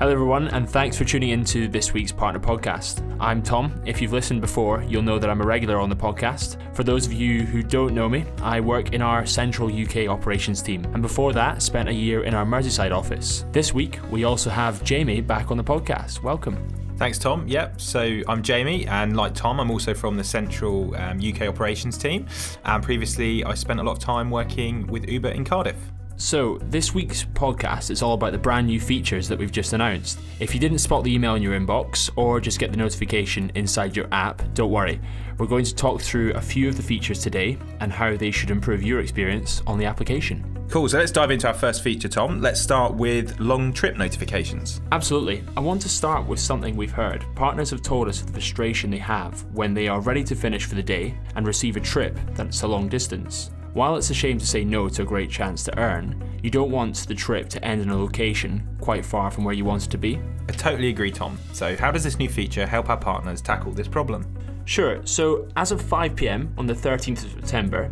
Hello, everyone, and thanks for tuning in to this week's partner podcast. I'm Tom. If you've listened before, you'll know that I'm a regular on the podcast. For those of you who don't know me, I work in our central UK operations team, and before that, spent a year in our Merseyside office. This week, we also have Jamie back on the podcast. Welcome. Thanks, Tom. Yep. So I'm Jamie, and like Tom, I'm also from the central um, UK operations team. And previously, I spent a lot of time working with Uber in Cardiff. So, this week's podcast is all about the brand new features that we've just announced. If you didn't spot the email in your inbox or just get the notification inside your app, don't worry. We're going to talk through a few of the features today and how they should improve your experience on the application. Cool, so let's dive into our first feature, Tom. Let's start with long trip notifications. Absolutely. I want to start with something we've heard. Partners have told us of the frustration they have when they are ready to finish for the day and receive a trip that's a long distance. While it's a shame to say no to a great chance to earn, you don't want the trip to end in a location quite far from where you want it to be. I totally agree, Tom. So, how does this new feature help our partners tackle this problem? Sure, so as of 5pm on the 13th of September,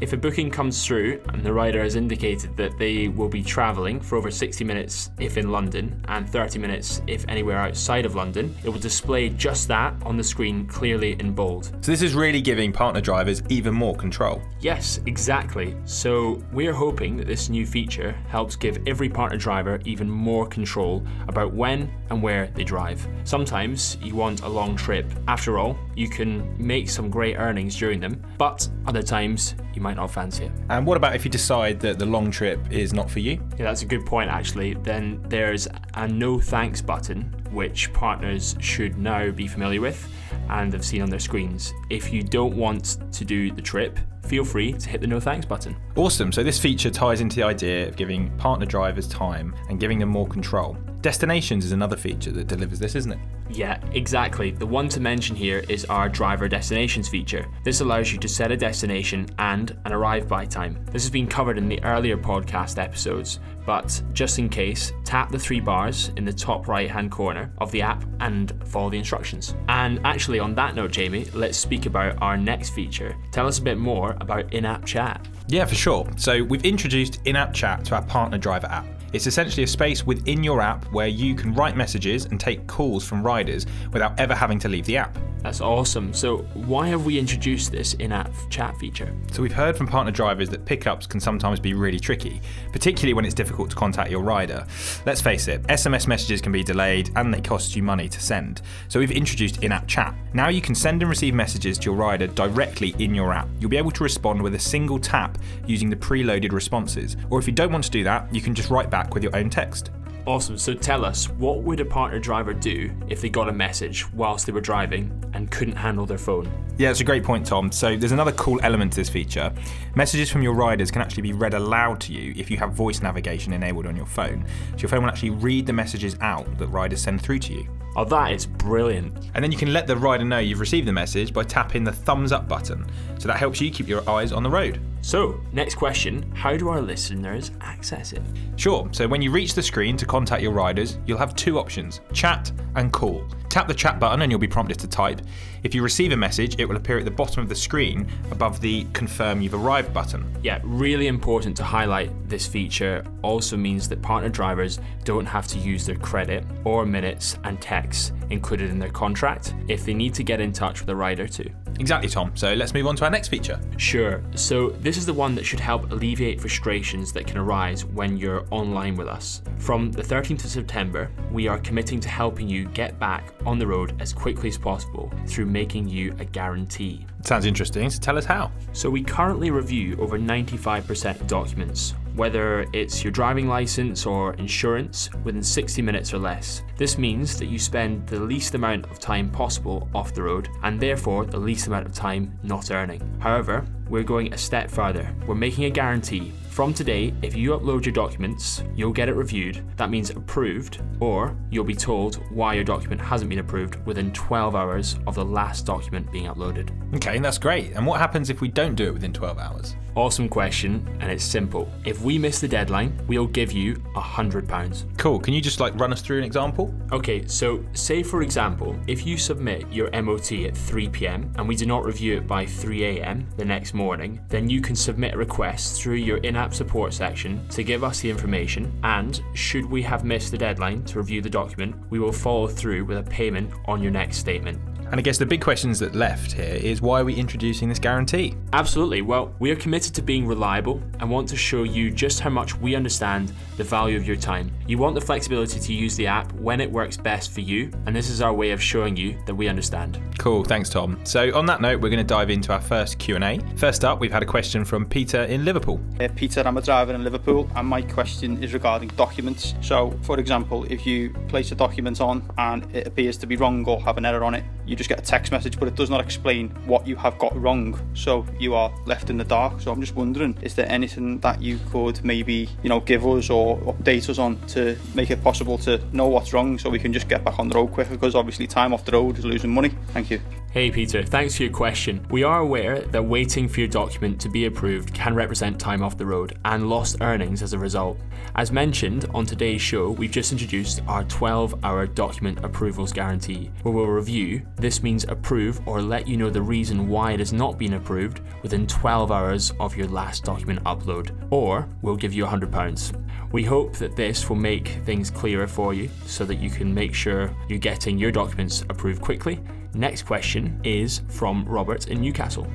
if a booking comes through and the rider has indicated that they will be travelling for over 60 minutes if in London and 30 minutes if anywhere outside of London, it will display just that on the screen clearly in bold. So, this is really giving partner drivers even more control. Yes, exactly. So, we're hoping that this new feature helps give every partner driver even more control about when and where they drive. Sometimes you want a long trip. After all, you can make some great earnings during them, but other times you might not fancy it. And what about if you decide that the long trip is not for you? Yeah, that's a good point actually. Then there's a no thanks button, which partners should now be familiar with and have seen on their screens. If you don't want to do the trip, feel free to hit the no thanks button. Awesome. So, this feature ties into the idea of giving partner drivers time and giving them more control. Destinations is another feature that delivers this, isn't it? Yeah, exactly. The one to mention here is our driver destinations feature. This allows you to set a destination and an arrive by time. This has been covered in the earlier podcast episodes, but just in case, tap the three bars in the top right hand corner of the app and follow the instructions. And actually, on that note, Jamie, let's speak about our next feature. Tell us a bit more about in app chat. Yeah, for sure. So, we've introduced in app chat to our partner driver app. It's essentially a space within your app where you can write messages and take calls from riders without ever having to leave the app. That's awesome. So, why have we introduced this in app chat feature? So, we've heard from partner drivers that pickups can sometimes be really tricky, particularly when it's difficult to contact your rider. Let's face it, SMS messages can be delayed and they cost you money to send. So, we've introduced in app chat. Now, you can send and receive messages to your rider directly in your app. You'll be able to respond with a single tap using the preloaded responses. Or if you don't want to do that, you can just write back with your own text. Awesome. So tell us, what would a partner driver do if they got a message whilst they were driving and couldn't handle their phone? Yeah, it's a great point, Tom. So there's another cool element to this feature. Messages from your riders can actually be read aloud to you if you have voice navigation enabled on your phone. So your phone will actually read the messages out that riders send through to you. Oh, that is brilliant. And then you can let the rider know you've received the message by tapping the thumbs up button. So that helps you keep your eyes on the road. So, next question How do our listeners access it? Sure, so when you reach the screen to contact your riders, you'll have two options chat and call. Tap the chat button and you'll be prompted to type. If you receive a message, it will appear at the bottom of the screen above the confirm you've arrived button. Yeah, really important to highlight this feature also means that partner drivers don't have to use their credit or minutes and texts included in their contract if they need to get in touch with a rider too. Exactly, Tom. So let's move on to our next feature. Sure. So, this is the one that should help alleviate frustrations that can arise when you're online with us. From the 13th of September, we are committing to helping you get back on the road as quickly as possible through making you a guarantee. Sounds interesting. So tell us how. So, we currently review over 95% of documents, whether it's your driving license or insurance, within 60 minutes or less. This means that you spend the least amount of time possible off the road and therefore the least amount of time not earning. However, we're going a step further. We're making a guarantee. From today, if you upload your documents, you'll get it reviewed. That means approved, or you'll be told why your document hasn't been approved within 12 hours of the last document being uploaded. Okay, that's great. And what happens if we don't do it within 12 hours? Awesome question, and it's simple. If we miss the deadline, we'll give you £100. Cool. Can you just like run us through an example? Okay, so say for example, if you submit your MOT at 3 pm and we do not review it by 3 am the next morning, then you can submit a request through your in app support section to give us the information. And should we have missed the deadline to review the document, we will follow through with a payment on your next statement. And I guess the big questions that left here is why are we introducing this guarantee? Absolutely. Well, we are committed to being reliable and want to show you just how much we understand the value of your time. You want the flexibility to use the app when it works best for you, and this is our way of showing you that we understand. Cool, thanks Tom. So on that note, we're going to dive into our first Q&A. First up, we've had a question from Peter in Liverpool. Uh, Peter, I'm a driver in Liverpool, and my question is regarding documents. So, for example, if you place a document on and it appears to be wrong or have an error on it, you just get a text message, but it does not explain what you have got wrong. So you are left in the dark. So I'm just wondering, is there anything that you could maybe, you know, give us or update us on to make it possible to know what's wrong so we can just get back on the road quicker? Because obviously time off the road is losing money. Thank you. Hey Peter, thanks for your question. We are aware that waiting for your document to be approved can represent time off the road and lost earnings as a result. As mentioned on today's show, we've just introduced our 12 hour document approvals guarantee, where we'll review, this means approve or let you know the reason why it has not been approved within 12 hours of your last document upload, or we'll give you £100. We hope that this will make things clearer for you so that you can make sure you're getting your documents approved quickly. Next question is from Robert in Newcastle.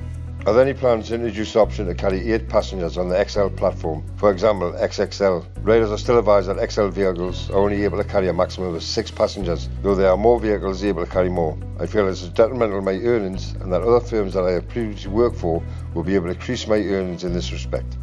Are there any plans to introduce the option to carry 8 passengers on the XL platform, for example XXL? Riders are still advised that XL vehicles are only able to carry a maximum of 6 passengers, though there are more vehicles able to carry more. I feel this is detrimental to my earnings and that other firms that I have previously worked for will be able to increase my earnings in this respect.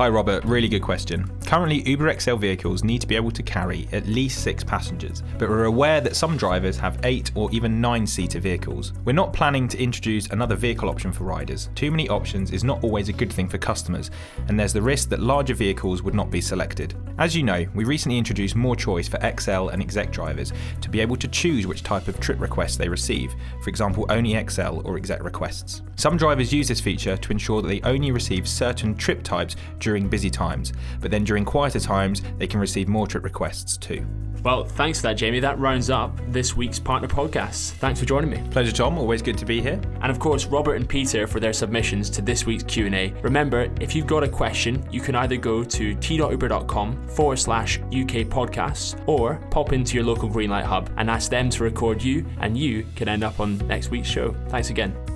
Hi, Robert. Really good question. Currently, Uber XL vehicles need to be able to carry at least six passengers, but we're aware that some drivers have eight or even nine seater vehicles. We're not planning to introduce another vehicle option for riders. Too many options is not always a good thing for customers, and there's the risk that larger vehicles would not be selected. As you know, we recently introduced more choice for XL and exec drivers to be able to choose which type of trip request they receive, for example, only XL or exec requests. Some drivers use this feature to ensure that they only receive certain trip types during busy times, but then during quieter times, they can receive more trip requests too. Well, thanks for that, Jamie. That rounds up this week's partner podcast. Thanks for joining me. Pleasure, Tom. Always good to be here. And of course, Robert and Peter for their submissions to this week's Q&A. Remember, if you've got a question, you can either go to t.uber.com forward slash UK podcasts or pop into your local Greenlight hub and ask them to record you, and you can end up on next week's show. Thanks again.